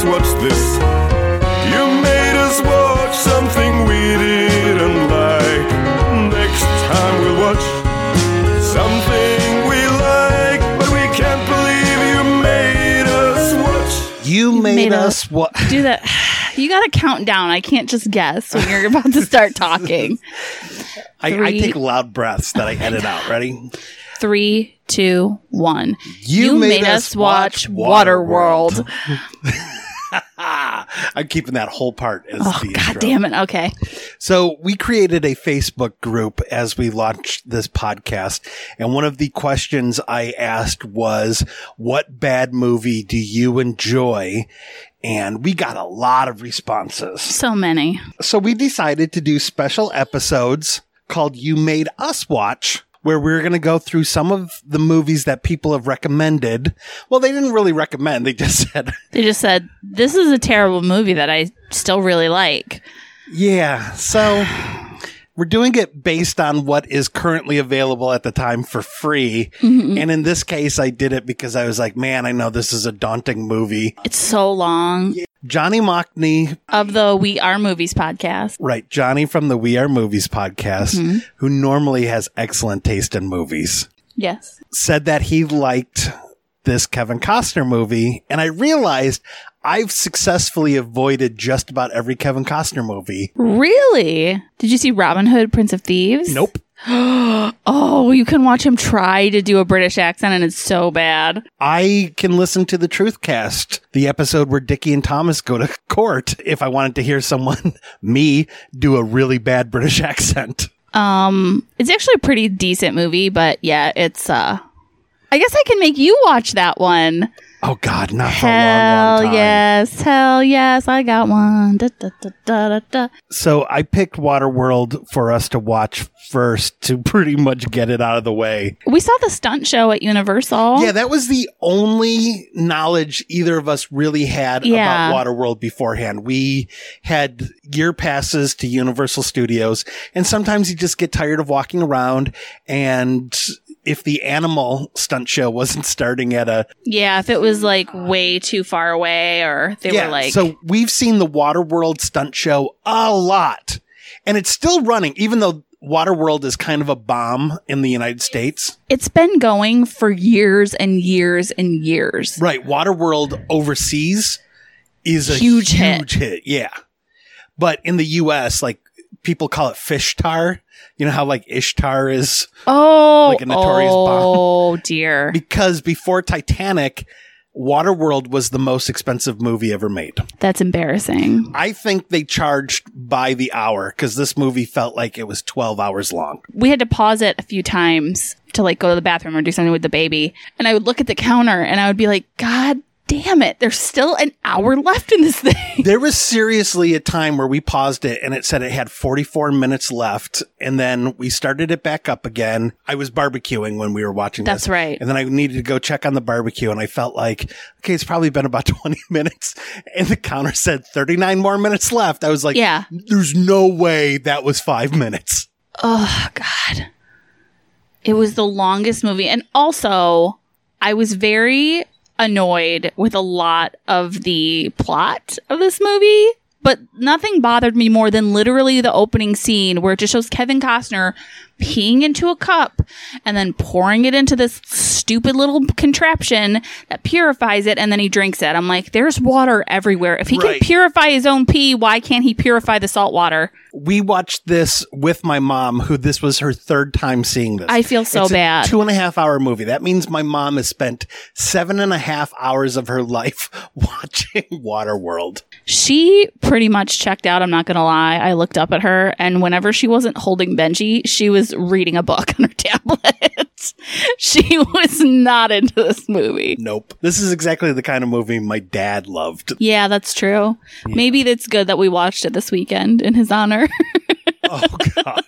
us watch this? You made us watch something we didn't like. Next time we'll watch something we like, but we can't believe you made us watch. You made, made us, us- what? Do that. You got to count down. I can't just guess when you're about to start talking. I, I take loud breaths that I edit out. Ready? Three, two, one. You made us watch Waterworld. I'm keeping that whole part as Oh, the God intro. damn it. Okay. So we created a Facebook group as we launched this podcast. And one of the questions I asked was, what bad movie do you enjoy? And we got a lot of responses. So many. So we decided to do special episodes called You Made Us Watch, where we're going to go through some of the movies that people have recommended. Well, they didn't really recommend. They just said, They just said, this is a terrible movie that I still really like. Yeah. So we're doing it based on what is currently available at the time for free. Mm-hmm. And in this case, I did it because I was like, man, I know this is a daunting movie. It's so long. Johnny Mockney, Of the We Are Movies podcast. right? Johnny from the We Are Movies podcast, mm-hmm. who normally has excellent taste in movies, Yes. said that he liked this Kevin Costner movie. And I realized I've successfully avoided just about every Kevin Costner movie. Really? Did you see Robin Hood, Prince of Thieves? Nope. Oh, you can watch him try to do a British accent and it's so bad. I can listen to the Truth Cast, the episode where Dickie and Thomas go to court if I wanted to hear someone, me, do a really bad British accent. Um, it's actually a pretty decent movie, but yeah, it's uh I guess I can make you watch that one. Oh God, not for a long, Hell long time. yes, hell yes, I got one. Da, da, da, da, da. So I picked Waterworld for us to watch first to pretty much get it out of the way. We saw the stunt show at Universal. Yeah, that was the only knowledge either of us really had Yeah. about Waterworld beforehand. We had year passes to Universal Studios, and sometimes you just get tired of walking around. And if the animal stunt show wasn't starting at a yeah. If it was like way too far away, or they yeah, were like, so we've seen the Waterworld stunt show a lot, and it's still running, even though Waterworld is kind of a bomb in the United States. it's been going for years and years and years. Right. Waterworld overseas is a Huge huge, hit. hit. Yeah. But in the US, like people call it fish tar. You know how like Ishtar is Oh, Like a notorious bomb. oh dear. because before Titanic, Waterworld was the most expensive movie ever made. That's embarrassing. I think they charged by the hour because this movie felt like it was 12 hours long. we had to pause it a few times to like go to the bathroom or do something with the baby. And I would look at the counter and I would be like, God damn it, there's still an hour left in this thing. There was seriously a time where we paused it and it said it had 44 minutes left. And then we started it back up again. I was barbecuing when we were watching That's this. right. And then I needed to go check on the barbecue and I felt like, okay, it's probably been about 20 minutes. And the counter said 39 more minutes left. I was like, Yeah. there's no way that was five minutes. Oh, God. It was the longest movie. And also, I was very annoyed with a lot of the plot of this movie. But nothing bothered me more than literally the opening scene where it just shows Kevin Costner peeing into a cup and then pouring it into this stupid little contraption that purifies it and then he drinks it. I'm like, there's water everywhere. If he Right. can purify his own pee, why can't he purify the salt water? We watched this with my mom, who this was her third time seeing this. I feel so It's a bad. two and a half hour movie. That means my mom has spent seven and a half hours of her life watching Waterworld. She pretty much checked out. I'm not going to lie. I looked up at her, and whenever she wasn't holding Benji, she was reading a book on her tablet. she was not into this movie. Nope. This is exactly the kind of movie my dad loved. Yeah, that's true. Maybe it's good that we watched it this weekend in his honor. Oh, God.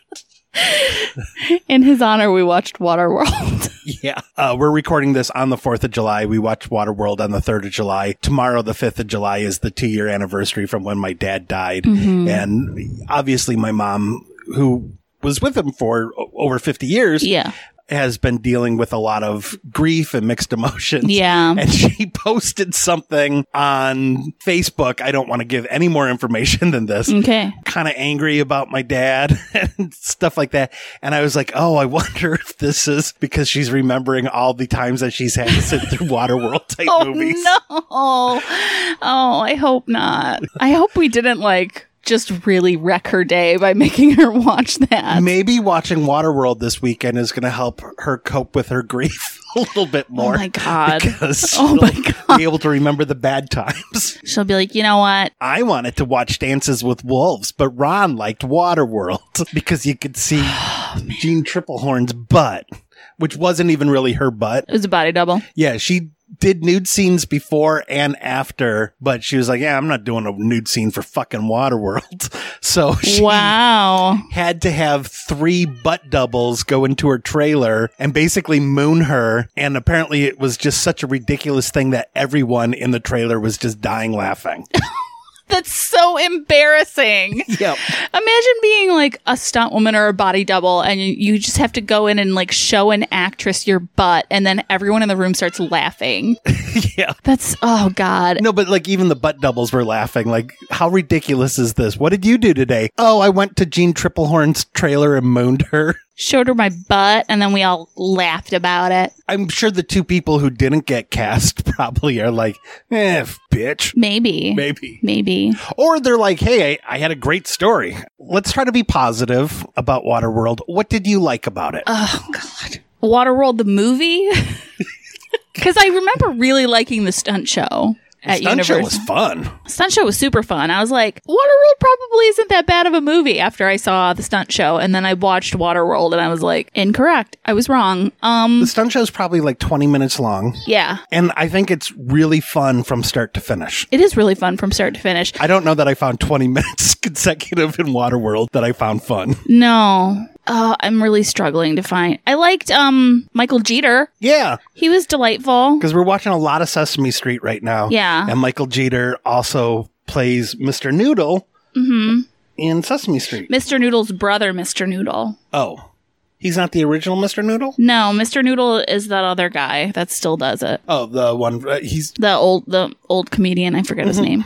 in his honor, we watched Waterworld. Yeah. Uh, we're recording this on the 4th of July. We watched Waterworld on the 3rd of July. Tomorrow, the 5th of July, is the two year anniversary from when my dad died. And obviously, my mom, who was with him for over 50 years, yeah. Has been dealing with a lot of grief and mixed emotions. Yeah. And she posted something on Facebook. I don't want to give any more information than this. Okay. Kind of angry about my dad and stuff like that. And I was like, oh, I wonder if this is because she's remembering all the times that she's had to sit through Waterworld type movies. Oh, movies. no. Oh, I hope not. I hope we didn't like just really wreck her day by making her watch that. Maybe watching Waterworld this weekend is going to help her cope with her grief a little bit oh more. Oh my God. Because Oh my she'll God. be able to remember the bad times. She'll be like, you know what? I wanted to watch Dances with Wolves, but Ron liked Waterworld because you could see Oh, Jeanne Tripplehorn's butt, which wasn't even really her butt. It was a body double. Yeah, she did nude scenes before and after, but she was like, "Yeah, I'm not doing a nude scene for fucking Waterworld." So she Wow. had to have three butt doubles go into her trailer and basically moon her. And apparently, it was just such a ridiculous thing that everyone in the trailer was just dying laughing. That's so embarrassing. yep. Imagine being like a stunt woman or a body double and you, you just have to go in and like show an actress your butt and then everyone in the room starts laughing. Yeah. That's, oh God. No, but like even the butt doubles were laughing. Like, how ridiculous is this? What did you do today? Oh, I went to Jeanne Tripplehorn's trailer and moaned her. Showed her my butt and then we all laughed about it. I'm sure the two people who didn't get cast probably are like, eh, bitch. Maybe. Maybe. Maybe. Or they're like, hey, I, I had a great story. Let's try to be positive about Waterworld. What did you like about it? Oh God. Waterworld the movie? Because I remember really liking the stunt show at Stunt show was fun. stunt show was super fun. I was like, Waterworld probably isn't that bad of a movie after I saw the stunt show. And then I watched Waterworld and I was like, incorrect. I was wrong. Um, The stunt show is probably like 20 minutes long. yeah. And I think it's really fun from start to finish. It is really fun from start to finish. I don't know that I found 20 minutes consecutive in Waterworld that I found fun. No. Uh, I'm really struggling to find. I liked um Michael Jeter. Yeah, He was delightful. because we're watching a lot of Sesame Street right now. Yeah. And Michael Jeter also plays Mr. Noodle in Sesame Street. Mr. Noodle's brother, Mr. Noodle. Oh, he's not the original Mr. Noodle? No, Mr. Noodle is that other guy that still does it. Oh, the one, uh, he's, The old the old comedian. I forget his name.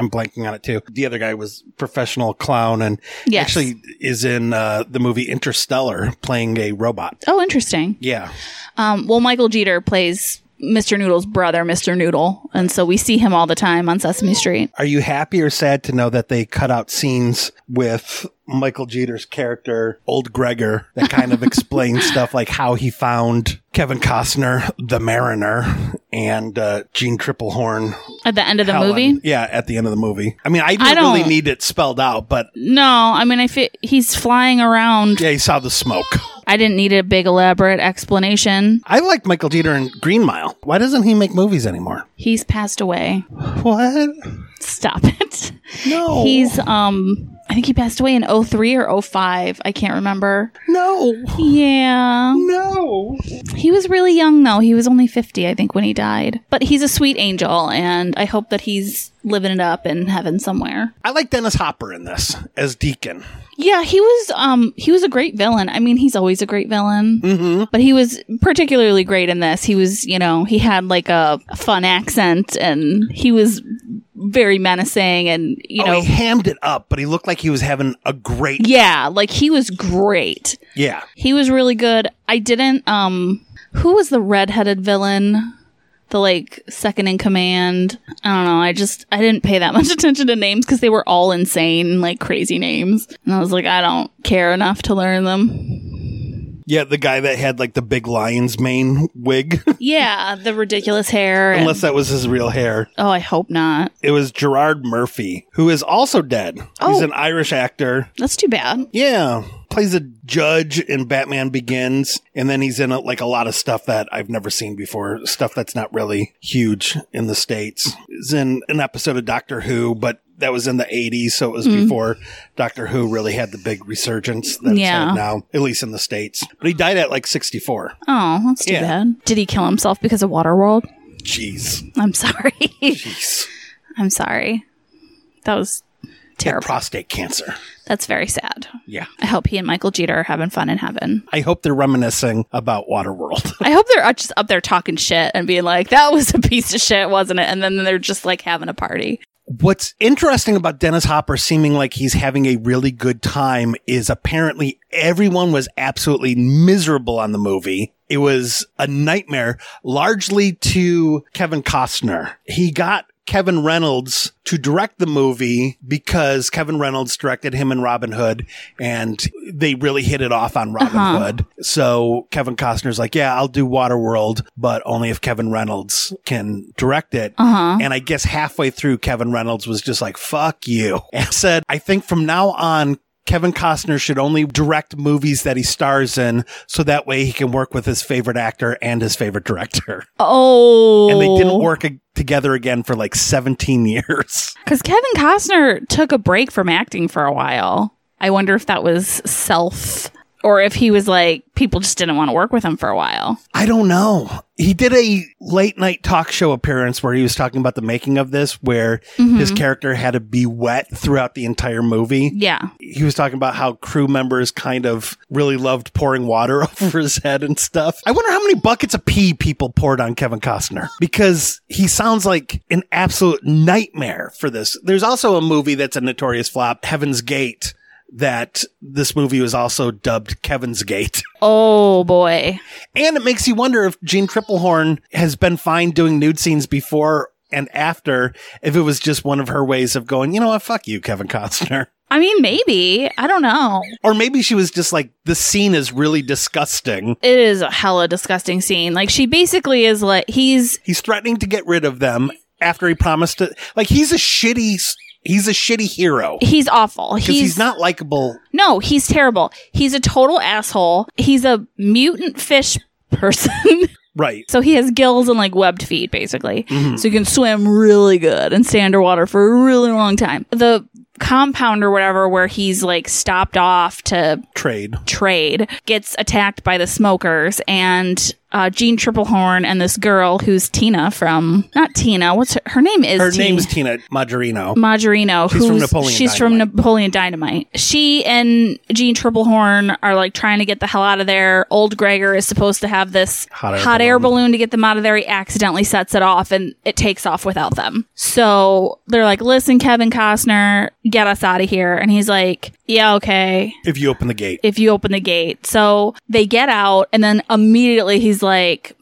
I'm blanking on it too. The other guy was professional clown and Yes. actually is in uh, the movie Interstellar playing a robot. Oh, interesting. Yeah. Um, well, Michael Jeter plays Mr. Noodle's brother, Mr. Noodle, and so we see him all the time on Sesame Street. Are you happy or sad to know that they cut out scenes with Michael Jeter's character, Old Gregor, that kind of explains stuff like how he found Kevin Costner, the Mariner, and uh, Jeanne Tripplehorn. At the end of the Helen. movie? Yeah, at the end of the movie. I mean, I didn't I don't- really need it spelled out, but No, I mean, I feel he's flying around. yeah, he saw the smoke. I didn't need a big elaborate explanation. I like Michael Jeter in Green Mile. Why doesn't he make movies anymore? He's passed away. What? Stop it. No. He's um I think he passed away in 03 or 05. I can't remember. No. Yeah. No. He was really young though. He was only 50 I think when he died. But he's a sweet angel and I hope that he's living it up in heaven somewhere. I like Dennis Hopper in this as Deacon. Yeah, he was um he was a great villain. I mean, he's always a great villain. Mm-hmm. But he was particularly great in this. He was, you know, he had like a fun accent and he was very menacing and, you oh, know, he hammed it up, but he looked like he was having a great. yeah, like he was great. Yeah. He was really good. I didn't, um, who was the redheaded villain? The like second in command. I don't know. I just, I didn't pay that much attention to names because they were all insane, like crazy names. And I was like, I don't care enough to learn them. Yeah, the guy that had like the big lion's mane wig, Yeah, the ridiculous hair. and- unless that was his real hair. oh, I hope not. It was Gerard Murphy, who is also dead. He's Oh. an Irish actor. That's too bad. Yeah. Plays a judge in Batman Begins, and then he's in a, like a lot of stuff that I've never seen before. Stuff that's not really huge in the states. He's in an episode of Doctor Who, but that was in the '80s, so it was hmm. before Doctor Who really had the big resurgence that it's Yeah. had now, at least in the states. But he died at like 64. Oh, that's too Yeah. bad. Did he kill himself because of Waterworld? Jeez, I'm sorry. jeez, I'm sorry. That was terrible. prostate cancer. That's very sad. Yeah. I hope he and Michael Jeter are having fun in heaven. I hope they're reminiscing about Waterworld. I hope they're just up there talking shit and being like, that was a piece of shit, wasn't it? And then they're just like having a party. What's interesting about Dennis Hopper seeming like he's having a really good time is apparently everyone was absolutely miserable on the movie. It was a nightmare, largely to Kevin Costner. He got Kevin Reynolds to direct the movie because Kevin Reynolds directed him in Robin Hood and they really hit it off on Robin Uh-huh. Hood. So Kevin Costner's like, yeah, I'll do Waterworld, but only if Kevin Reynolds can direct it. Uh-huh. And I guess halfway through, Kevin Reynolds was just like, fuck you. And said, I think from now on, Kevin Costner should only direct movies that he stars in so that way he can work with his favorite actor and his favorite director. Oh. And they didn't oh. work a- together again for like 17 years. Because Kevin Costner took a break from acting for a while. I wonder if that was self or if he was like, people just didn't want to work with him for a while. I don't know. He did a late night talk show appearance where he was talking about the making of this, where mm-hmm. his character had to be wet throughout the entire movie. Yeah. He was talking about how crew members kind of really loved pouring water over his head and stuff. I wonder how many buckets of pee people poured on Kevin Costner because he sounds like an absolute nightmare for this. There's also a movie that's a notorious flop, Heaven's Gate, that this movie was also dubbed Kevin's Gate. Oh boy. And it makes you wonder if Jeanne Tripplehorn has been fine doing nude scenes before and after, if it was just one of her ways of going, you know what, fuck you, Kevin Costner. I mean, maybe. I don't know. Or maybe she was just like, the scene is really disgusting. It is a hella disgusting scene. Like she basically is like he's He's threatening to get rid of them after he promised to, like, he's a shitty, he's a shitty hero. he's awful. He's, he's, not likable. No, he's terrible. He's a total asshole. He's a mutant fish person. Right. so he has gills and like webbed feet basically. Mm-hmm. So he can swim really good and stay underwater for a really long time. The compound or whatever where he's like stopped off to Trade. trade gets attacked by the smokers and uh, Jeanne Tripplehorn and this girl who's Tina from not Tina what's her, her name is Her Tina. name's Tina Majorino. Majarino, She's who's from Napoleon she's from Dynamite. Napoleon Dynamite. She and Jeanne Tripplehorn are like trying to get the hell out of there. Old Gregor is supposed to have this Hot hot, air air, balloon. balloon to get them out of there. He accidentally sets it off and it takes off without them. So they're like, "Listen, Kevin Costner, get us out of here." And he's like, "Yeah, okay." If you open the gate. if you open the gate. So they get out, and then immediately he's like,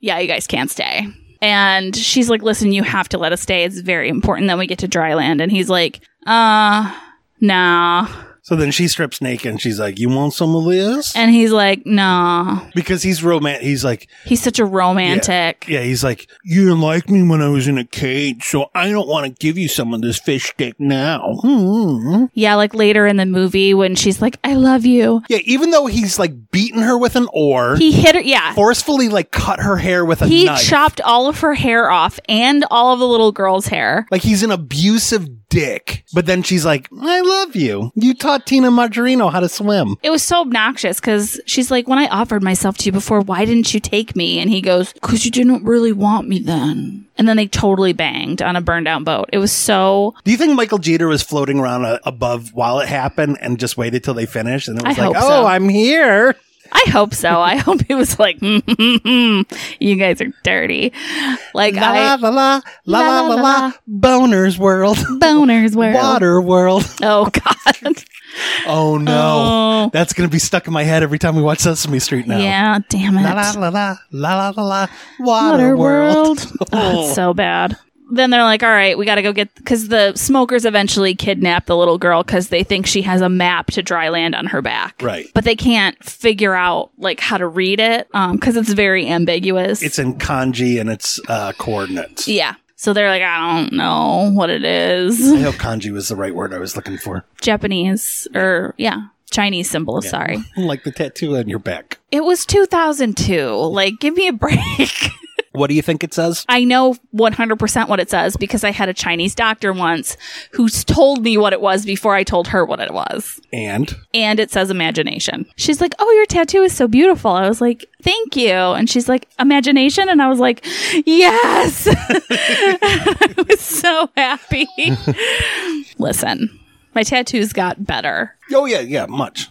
Yeah, you guys can't stay. And she's like, Listen, you have to let us stay. It's very important that we get to dry land. And he's like, Uh, nah. So then she strips naked and she's like, You want some of this? And he's like, Nah. because he's romantic. He's like, He's such a romantic. Yeah, he's like, You didn't like me when I was in a cage, so I don't want to give you some of this fish stick now. Hmm. Yeah, like later in the movie when she's like, I love you. Yeah, even though he's like beating her with an oar, He hit her. Yeah. forcefully like cut her hair with a He knife. chopped all of her hair off and all of the little girl's hair. like he's an abusive dick. But then she's like, I love you. You taught Tina Margarino how to swim. It was so obnoxious because she's like, when I offered myself to you before, why didn't you take me? And he goes, because you didn't really want me then. And then they totally banged on a burned down boat. It was so, Do you think Michael Jeter was floating around uh, above while it happened and just waited till they finished? And it was I like, oh, so. I'm here. I hope so. I hope he was like, you guys are dirty. Like La I la la la la la la la. Boners world. boners were Water world. Oh God. Oh no. Oh. That's gonna be stuck in my head every time we watch Sesame Street now. Yeah, damn it. La la la la la la la la. Water, world. Oh, it's so bad. Then they're like, all right, we got to go get, because the smokers eventually kidnap the little girl because they think she has a map to dry land on her back. Right. But they can't figure out, like, how to read it because it's very ambiguous. It's in kanji and it's uh, coordinates. yeah. So they're like, I don't know what it is. I hope kanji was the right word I was looking for. Japanese or, yeah, Chinese symbol. Sorry. Like the tattoo on your back. It was 2002. Like, give me a break. What do you think it says? I know 100% what it says because I had a Chinese doctor once who's told me what it was before I told her what it was. And And it says imagination. She's like, Oh, your tattoo is so beautiful. I was like, Thank you. And she's like, Imagination? And I was like, Yes. I was so happy. Listen, my tattoos got better. oh yeah, yeah, much,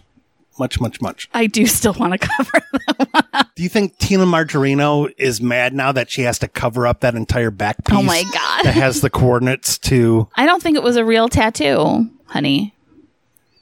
much, much, much. I do still want to cover them. Do you think Tina Margarino is mad now that she has to cover up that entire back oh piece? Oh my God. That has the coordinates to. I don't think it was a real tattoo, honey.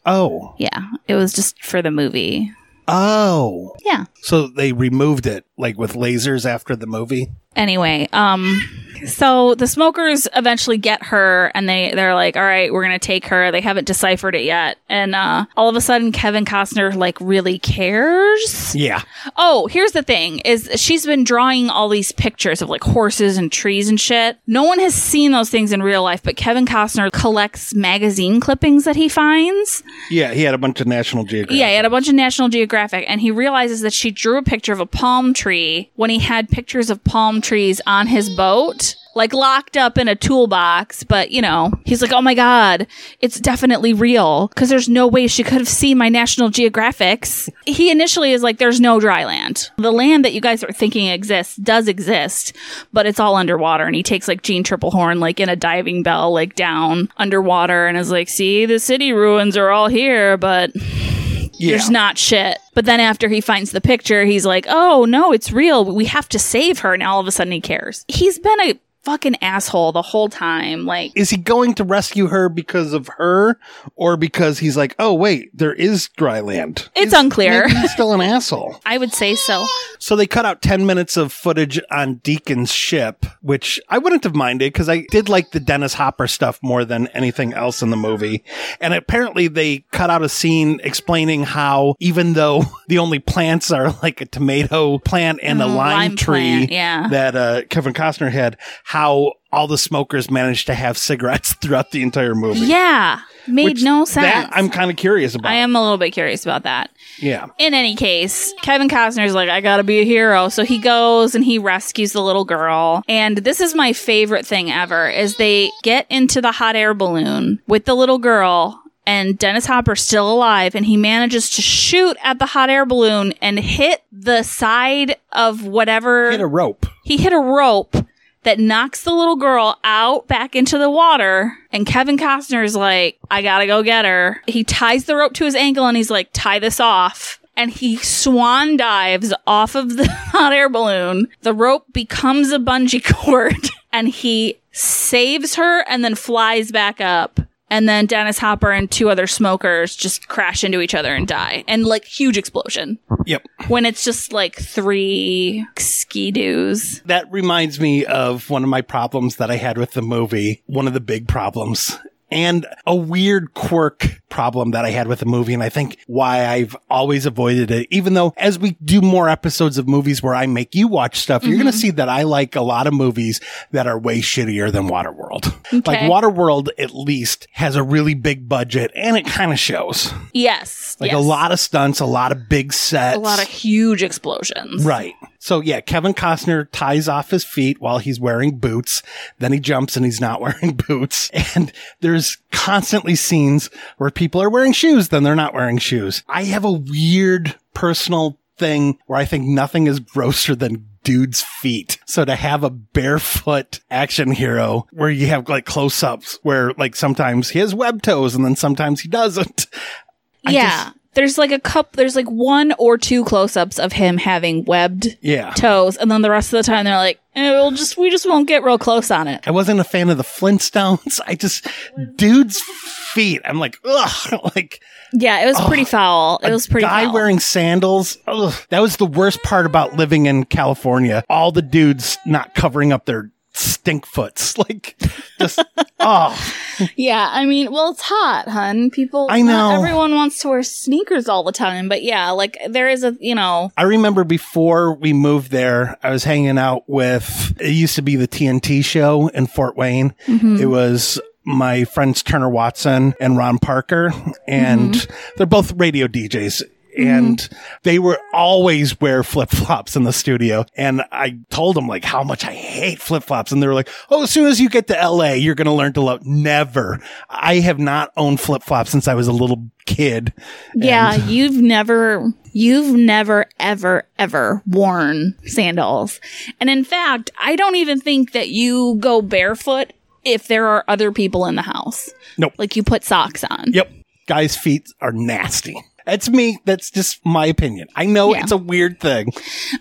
Oh, Yeah, it was just for the movie. oh. Yeah. So they removed it like with lasers after the movie. anyway um so the smokers eventually get her and they they're like all right we're gonna take her they haven't deciphered it yet and uh all of a sudden kevin costner like really cares Yeah, oh here's the thing is she's been drawing all these pictures of like horses and trees and shit no one has seen those things in real life but kevin costner collects magazine clippings that he finds yeah. He had a bunch of National Geographic. yeah, he had a bunch of National Geographic, and he realizes that she drew a picture of a palm tree when he had pictures of palm trees on his boat, like locked up in a toolbox. But, you know, he's like, oh my God, it's definitely real because there's no way she could have seen my National Geographics. he initially is like, there's no dry land. The land that you guys are thinking exists does exist, but it's all underwater. And he takes like Jeanne Tripplehorn, like in a diving bell, like down underwater and is like, see, the city ruins are all here, but yeah. there's not shit. But then after he finds the picture, he's like, oh no, it's real. We have to save her. And all of a sudden he cares. He's been a fucking asshole the whole time. Like, Is he going to rescue her because of her, or because he's like, oh wait, there is dry land? It's Is- unclear. he's still an asshole. I would say so. So they cut out 10 minutes of footage on Deacon's ship, which I wouldn't have minded because I did like the Dennis Hopper stuff more than anything else in the movie. And apparently they cut out a scene explaining how even though the only plants are like a tomato plant and a Mm, lime, lime tree plant, yeah. that uh, Kevin Costner had, how all the smokers managed to have cigarettes throughout the entire movie. Yeah. Made Which no sense. That I'm kind of curious about. I am a little bit curious about that. yeah. In any case, Kevin Costner's like, I gotta be a hero. So he goes and he rescues the little girl. And this is my favorite thing ever is they get into the hot air balloon with the little girl and Dennis Hopper's still alive and he manages to shoot at the hot air balloon and hit the side of whatever Hit a rope. he hit a rope that knocks the little girl out back into the water. And Kevin Costner's like, I gotta go get her. He ties the rope to his ankle and he's like, tie this off. And he swan dives off of the hot air balloon. The rope becomes a bungee cord and he saves her and then flies back up. And then Dennis Hopper and two other smokers just crash into each other and die. And like huge explosion. Yep. When it's just like three ski-doos. That reminds me of one of my problems that I had with the movie. One of the big problems. And a weird quirk problem that I had with the movie. And I think why I've always avoided it, even though as we do more episodes of movies where I make you watch stuff, you're going to mm-hmm. see that I like a lot of movies that are way shittier than Waterworld. Like Okay. Waterworld at least has a really big budget and it kind of shows. Yes. Like yes. a lot of stunts, a lot of big sets. a lot of huge explosions. Right. So yeah, Kevin Costner ties off his feet while he's wearing boots. Then he jumps and he's not wearing boots. And there's constantly scenes where people are wearing shoes, then they're not wearing shoes. I have a weird personal thing where I think nothing is grosser than dude's feet. So to have a barefoot action hero where you have like close ups where like sometimes he has web toes and then sometimes he doesn't. Yeah. just- There's like a cup. There's like one or two close-ups of him having webbed Yeah. toes, and then the rest of the time they're like, eh, "We'll just we just won't get real close on it." I wasn't a fan of the Flintstones. I just dude's feet. I'm like, ugh, like Yeah, it was pretty foul. It was pretty guy foul. wearing sandals. Ugh. That was the worst part about living in California. All the dudes not covering up their stink foots. Like just oh Yeah, I mean, well, it's hot, hun. People, I not know. everyone wants to wear sneakers all the time, but yeah, like there is a, you know, I remember before we moved there, I was hanging out with, it used to be the TNT show in Fort Wayne. Mm-hmm. It was my friends Turner Watson and Ron Parker, and mm-hmm. they're both radio DJs. Mm-hmm. And they were always wear flip flops in the studio. And I told them like how much I hate flip flops. And they were like, Oh, as soon as you get to LA, you're going to learn to love. Never. I have not owned flip flops since I was a little kid. yeah, you've never, you've never, ever, ever worn sandals. And in fact, I don't even think that you go barefoot if there are other people in the house. Nope. Like you put socks on. Yep. Guys' feet are nasty. That's me. That's just my opinion. I know Yeah. it's a weird thing.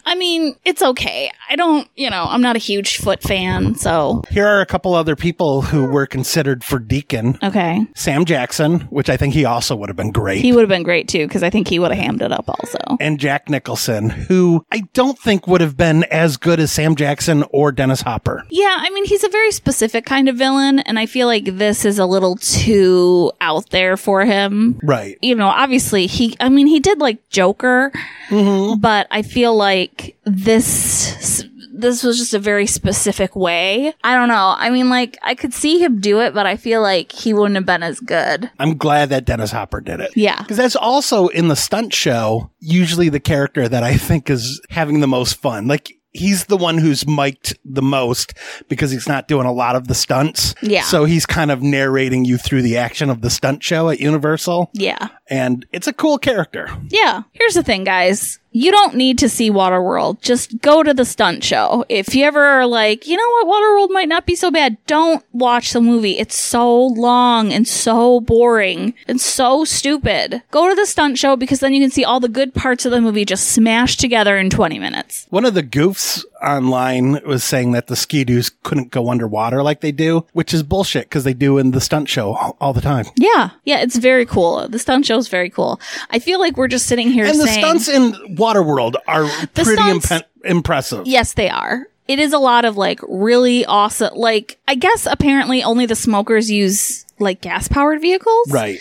I mean, it's okay. I don't, you know, I'm not a huge foot fan, so Here are a couple other people who were considered for Deacon. okay. Sam Jackson, which I think he also would have been great. He would have been great too, because I think he would have hammed it up also. and Jack Nicholson, who I don't think would have been as good as Sam Jackson or Dennis Hopper. Yeah, I mean, he's a very specific kind of villain, and I feel like this is a little too out there for him. Right. You know, obviously, he, I mean, he did like Joker, mm-hmm. but I feel like this. This was just a very specific way. I don't know. I mean, like, I could see him do it, but I feel like he wouldn't have been as good. I'm glad that Dennis Hopper did it. Yeah. Because that's also in the stunt show, usually the character that I think is having the most fun. Like, he's the one who's mic'd the most because he's not doing a lot of the stunts. Yeah. So he's kind of narrating you through the action of the stunt show at Universal. Yeah. And it's a cool character. Yeah. Here's the thing, guys. You don't need to see Waterworld. Just go to the stunt show. If you ever are like, you know what, Waterworld might not be so bad, don't watch the movie. It's so long and so boring and so stupid. Go to the stunt show because then you can see all the good parts of the movie just smashed together in 20 minutes. One of the goofs online was saying that the ski-doos couldn't go underwater like they do, which is bullshit because they do in the stunt show all- the time. Yeah. Yeah, it's very cool. The stunt show is very cool. I feel like we're just sitting here And the stunts in Waterworld are pretty stunts- impe- impressive. Yes, they are. It is a lot of like really awesome. Like, I guess apparently only the smokers use like gas powered vehicles. Right.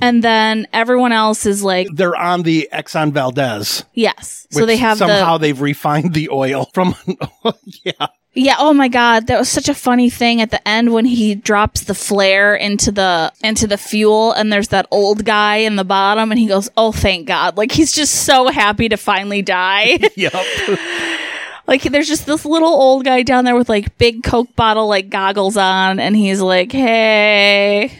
And then everyone else is like, They're on the Exxon Valdez. yes. So they have somehow the. they've refined the oil from yeah. Yeah. Oh my God. That was such a funny thing at the end when he drops the flare into the, into the fuel and there's that old guy in the bottom and he goes, Oh, thank God. Like he's just so happy to finally die. Yep. Like there's just this little old guy down there with like big Coke bottle like goggles on, and he's like, "Hey,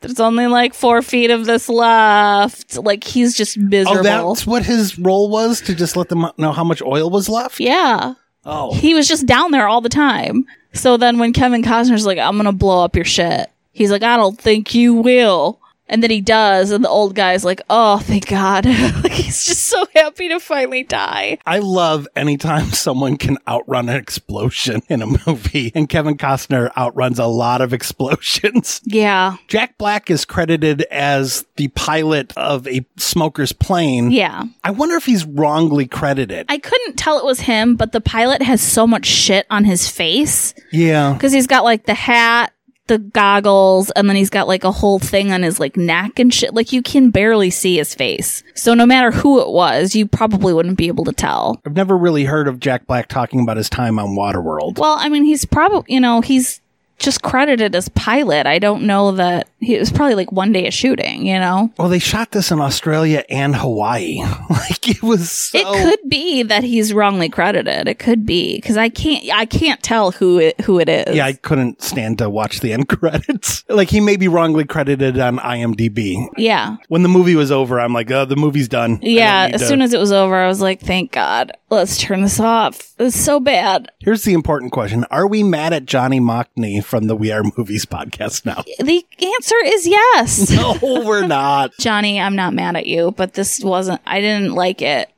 there's only like four feet of this left." Like he's just miserable. oh, miserable. that's what his role was to just let them know how much oil was left. yeah, Oh, he was just down there all the time. So then when Kevin Costner's like, "I'm gonna blow up your shit," he's like, "I don't think you will." And then he does, and the old guy's like, "Oh, thank God!" like he's just so happy to finally die. I love anytime someone can outrun an explosion in a movie, and Kevin Costner outruns a lot of explosions. Yeah, Jack Black is credited as the pilot of a smoker's plane. yeah. I wonder if he's wrongly credited. I couldn't tell it was him, but the pilot has so much shit on his face yeah. because he's got like the hat, the goggles, and then he's got like a whole thing on his like neck and shit. Like you can barely see his face. So no matter who it was, you probably wouldn't be able to tell. I've never really heard of Jack Black talking about his time on Waterworld. Well, I mean, he's probably, you know, he's just credited as pilot. I don't know that he it was probably like one day of shooting, you know? Well, they shot this in Australia and Hawaii. like it was so It could be that he's wrongly credited. It could be because I can't, I can't tell who it, who it is. Yeah, I couldn't stand to watch the end credits. like he may be wrongly credited on IMDb. yeah. When the movie was over, I'm like, "Oh, the movie's done." Yeah, as soon as it was over, I was like, thank God. Let's turn this off. It's so bad. Here's the important question: Are we mad at Johnny Mockney from the We Are Movies podcast now. The answer is yes. No, we're not. Johnny, I'm not mad at you, but this wasn't, I didn't like it.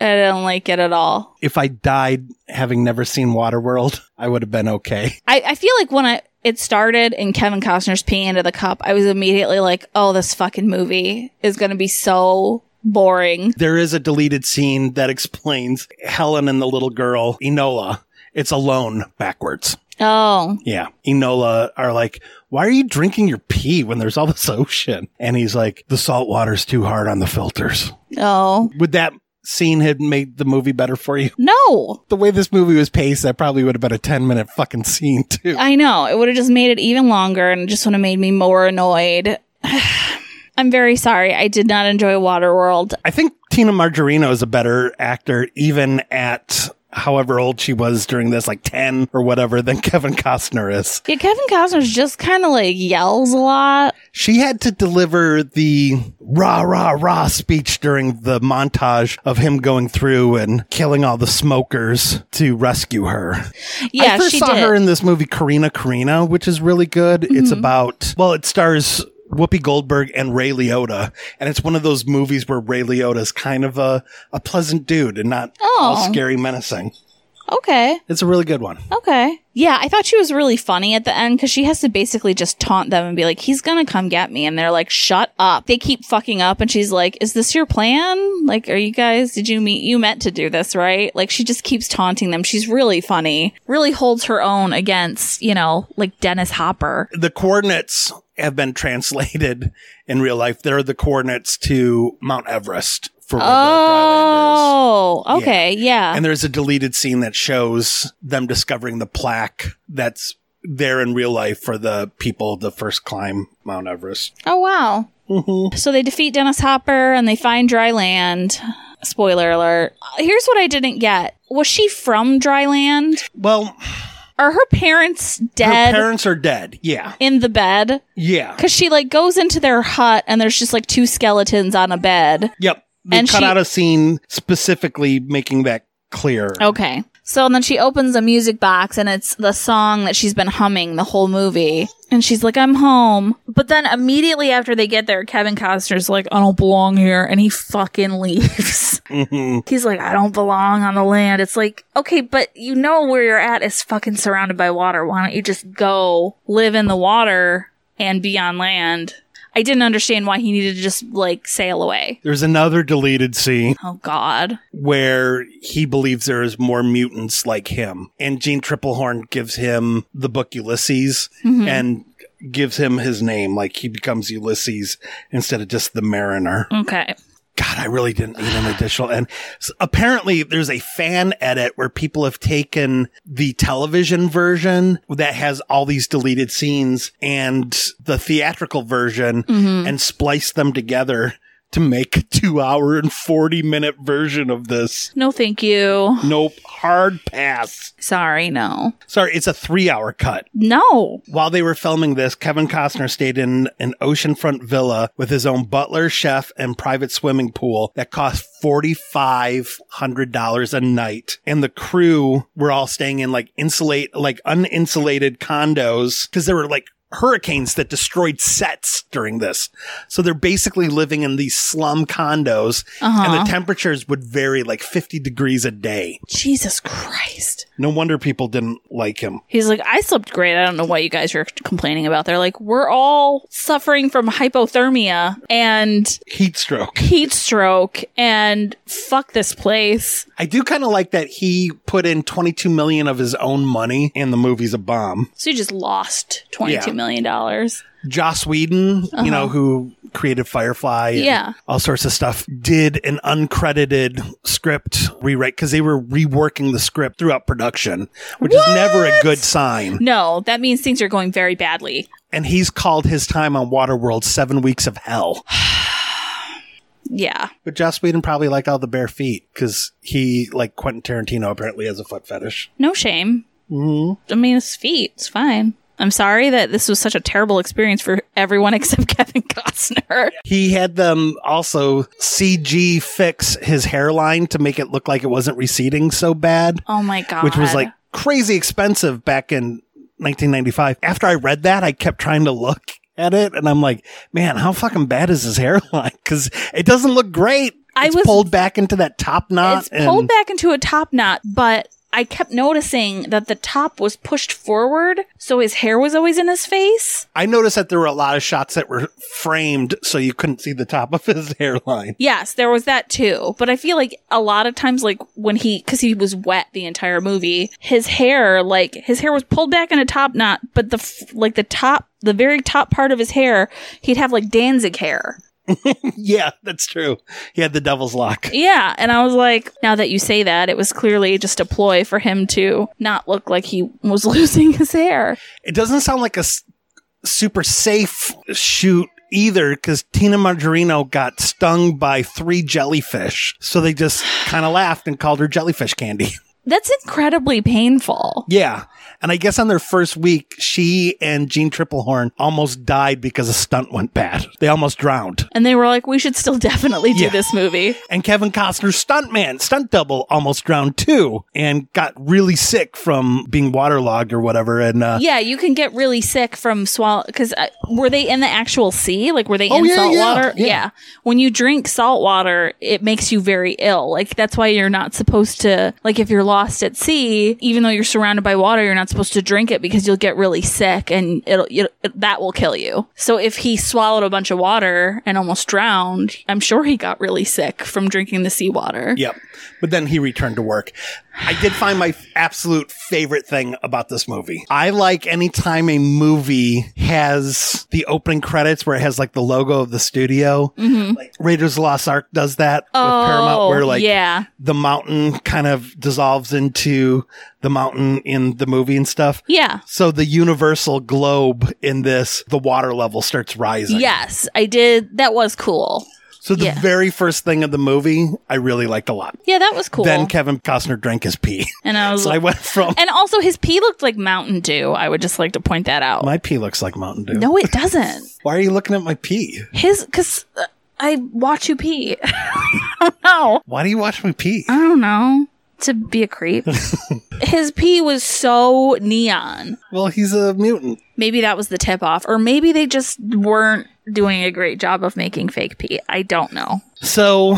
I didn't like it at all. If I died having never seen Waterworld, I would have been okay. I, I feel like when I, it started and Kevin Costner's peeing into the cup, I was immediately like, oh, this fucking movie is going to be so boring. There is a deleted scene that explains Helen and the little girl, Enola. It's alone backwards. Oh, Yeah. Enola are like, why are you drinking your pee when there's all this ocean? And he's like, the salt water's too hard on the filters. oh, Would that scene have made the movie better for you? no. The way this movie was paced, that probably would have been a 10 minute fucking scene too. I know. It would have just made it even longer and it just would have made me more annoyed. I'm very sorry. I did not enjoy Waterworld. I think Tina Margarino is a better actor, even at however old she was during this, like 10 or whatever, than Kevin Costner is. Yeah, Kevin Costner's just kind of like yells a lot. She had to deliver the rah, rah, rah speech during the montage of him going through and killing all the smokers to rescue her. Yeah, I first she saw did. Mm-hmm. her in this movie, Corrina Corrina, which is really good. It's about, well, it stars Whoopi Goldberg and Ray Liotta. And it's one of those movies where Ray Liotta is kind of a, a pleasant dude and not all Oh. scary menacing. okay. It's a really good one. Okay. Yeah, I thought she was really funny at the end because she has to basically just taunt them and be like, he's gonna come get me. And they're like, shut up. They keep fucking up. And she's like, is this your plan? Like, are you guys, did you meet, you meant to do this, right? Like, she just keeps taunting them. She's really funny. Really holds her own against, you know, like Dennis Hopper. The coordinates have been translated in real life. They're the coordinates to Mount Everest for where the dry is. Oh, okay. Yeah. And there's a deleted scene that shows them discovering the plaque that's there in real life for the people to first climb Mount Everest. Oh wow. Mm-hmm. So they defeat Dennis Hopper and they find dry land. Spoiler alert. Here's what I didn't get. Was she from dry land? Well, Are her parents dead? her parents are dead. Yeah. in the bed? Yeah. Cuz she like goes into their hut and there's just like two skeletons on a bed. Yep. They And cut she- out a scene specifically making that clear. Okay. So then she opens a music box and it's the song that she's been humming the whole movie. And she's like, I'm home. But then immediately after they get there, Kevin Costner's like, I don't belong here. And he fucking leaves. Mm-hmm. He's like, I don't belong on the land. It's like, okay, but you know where you're at is fucking surrounded by water. Why don't you just go live in the water and be on land? I didn't understand why he needed to just like sail away. There's another deleted scene Oh God. where he believes there is more mutants like him. And Jeanne Tripplehorn gives him the book Ulysses mm-hmm. and gives him his name. Like he becomes Ulysses instead of just the mariner. Okay. God, I really didn't need an additional. And s- apparently there's a fan edit where people have taken the television version that has all these deleted scenes and the theatrical version mm-hmm. and spliced them together to make a two hour and 40 minute version of this. No, thank you. Nope. Hard pass. Sorry, no. Sorry, it's a three hour cut. No. While they were filming this, Kevin Costner stayed in an oceanfront villa with his own butler, chef, and private swimming pool that cost $4,500 a night. And the crew were all staying in like insulate, like uninsulated condos because there were like hurricanes that destroyed sets during this. So they're basically living in these slum condos and the uh-huh. temperatures would vary like 50 degrees a day. Jesus Christ. No wonder people didn't like him. He's like, I slept great. I don't know what you guys are complaining about. They're like, we're all suffering from hypothermia and Heat stroke. heat stroke and fuck this place. I do kind of like that he put in 22 million of his own money and the movie's a bomb. So he just lost twenty-two Yeah. Million dollars. Joss Whedon, you know, who created Firefly and Uh-huh. Yeah. all sorts of stuff, did an uncredited script rewrite because they were reworking the script throughout production, which is never a good sign. No, that means things are going very badly. And he's called his time on Waterworld seven weeks of hell. Yeah. But Joss Whedon probably liked all the bare feet because he, like Quentin Tarantino, apparently has a foot fetish. No shame. Mm-hmm. I mean, his feet. It's fine. I'm sorry that this was such a terrible experience for everyone except Kevin Costner. He had them also CG fix his hairline to make it look like it wasn't receding so bad, Oh my god. which was like crazy expensive back in 1995. After I read that, I kept trying to look at it and I'm like, man, how fucking bad is his hairline? Cause it doesn't look great. I it's was- pulled back into that top knot. it's pulled back into a top knot, but I kept noticing that the top was pushed forward, so his hair was always in his face. I noticed that there were a lot of shots that were framed so you couldn't see the top of his hairline. Yes, there was that too. But I feel like a lot of times, like when he, because he was wet the entire movie, his hair, like his hair was pulled back in a top knot, but the like the top, the very top part of his hair, he'd have like Danzig hair. yeah, that's true. He had the devil's lock. Yeah, and I was like, now that you say that, it was clearly just a ploy for him to not look like he was losing his hair. It doesn't sound like a s- super safe shoot either because Tina Majorino got stung by three jellyfish. So they just kind of laughed and called her jellyfish candy. That's incredibly painful. yeah. And I guess on their first week, she and Jeanne Tripplehorn almost died because a stunt went bad. They almost drowned. And they were like, we should still definitely do Yeah. this movie. And Kevin Costner's stuntman, stunt double, almost drowned too and got really sick from being waterlogged or whatever. And, uh, Yeah, you can get really sick from swallow because uh, were they in the actual sea? Like were they Oh, in yeah, salt yeah, water? yeah. When you drink salt water, it makes you very ill. Like that's why you're not supposed to like if you're lost at sea, even though you're surrounded by water, you're not supposed to drink it because you'll get really sick and it'll, it'll it, that will kill you. So if he swallowed a bunch of water and almost drowned, I'm sure he got really sick from drinking the seawater. Yep. But then he returned to work. I did find my absolute favorite thing about this movie. I like anytime a movie has the opening credits where it has like the logo of the studio. Like Raiders of the Lost Ark does that with Paramount where like Mm-hmm. yeah. the mountain kind of dissolves into the mountain in the movie and stuff. Yeah. So the universal globe in this, the water level starts rising. Yes, I did. That was cool. So the Yeah. very first thing of the movie, I really liked a lot. Yeah, that was cool. Then Kevin Costner drank his pee. and I was So I went from And also, his pee looked like Mountain Dew. I would just like to point that out. my pee looks like Mountain Dew. no, it doesn't. Why are you looking at my pee? His, because uh, I watch you pee. I don't know. Why do you watch my pee? I don't know. To be a creep. his pee was so neon. Well, he's a mutant. Maybe that was the tip off. Or maybe they just weren't doing a great job of making fake pee. I don't know. So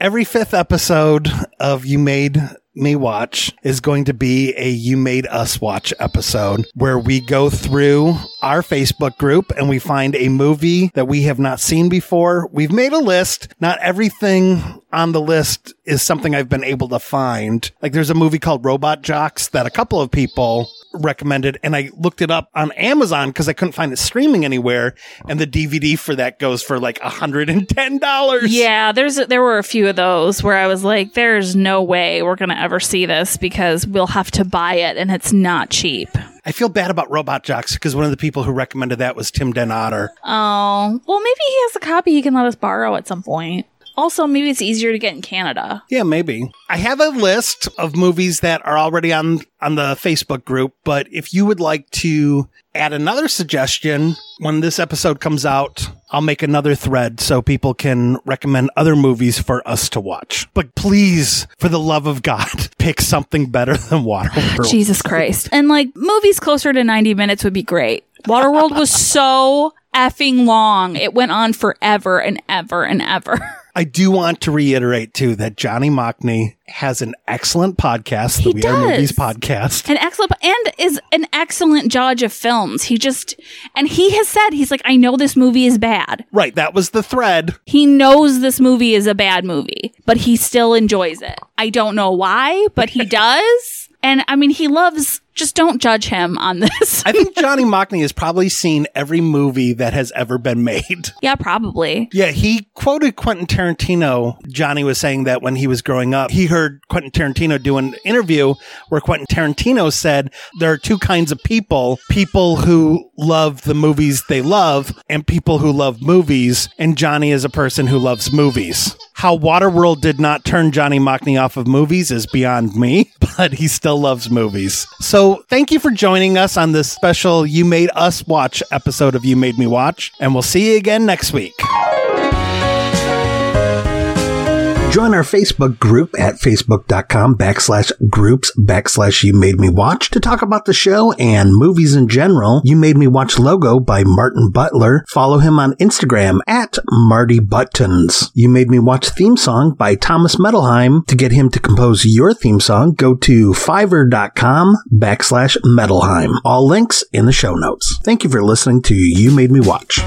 every fifth episode of You Made Me Watch is going to be a You Made Us Watch episode where we go through our Facebook group and we find a movie that we have not seen before. We've made a list. Not everything on the list is something I've been able to find. Like there's a movie called Robot Jox that a couple of people recommended and I looked it up on Amazon because I couldn't find it streaming anywhere and the DVD for that goes for like $110. Yeah, there's there were a few of those where I was like, "There's no way we're gonna ever see this because we'll have to buy it, and it's not cheap." I feel bad about Robot Jox because one of the people who recommended that was Tim Den Otter. Oh, well, maybe he has a copy he can let us borrow at some point. Also, maybe it's easier to get in Canada. Yeah, maybe. I have a list of movies that are already on on the Facebook group, but if you would like to add another suggestion when this episode comes out, I'll make another thread so people can recommend other movies for us to watch. But please, for the love of God, pick something better than Waterworld. Jesus Christ. And like movies closer to 90 minutes would be great. Waterworld was so effing long. It went on forever and ever and ever. I do want to reiterate too that Johnny Mockney has an excellent podcast, the He We Are Movies does. podcast. An excellent and is an excellent judge of films. He just and he has said he's like I know this movie is bad. Right, that was the thread. He knows this movie is a bad movie, but he still enjoys it. I don't know why, but he does. And I mean, he loves just don't judge him on this. I think Johnny Mockney has probably seen every movie that has ever been made. yeah, probably. Yeah, he quoted Quentin Tarantino. Johnny was saying that when he was growing up, he heard Quentin Tarantino do an interview where Quentin Tarantino said there are two kinds of people people who love the movies they love and people who love movies. And Johnny is a person who loves movies. How Waterworld did not turn Johnny Mockney off of movies is beyond me, but he still loves movies. So thank you for joining us on this special You Made Us Watch episode of You Made Me Watch, and we'll see you again next week. Join our Facebook group at facebook.com backslash groups backslash you made me watch to talk about the show and movies in general. You made me watch logo by Martin Butler. Follow him on Instagram at Marty Buttons. You made me watch theme song by Thomas Metalheim. To get him to compose your theme song, go to fiverr.com backslash Metalheim. All links in the show notes. Thank you for listening to You Made Me Watch.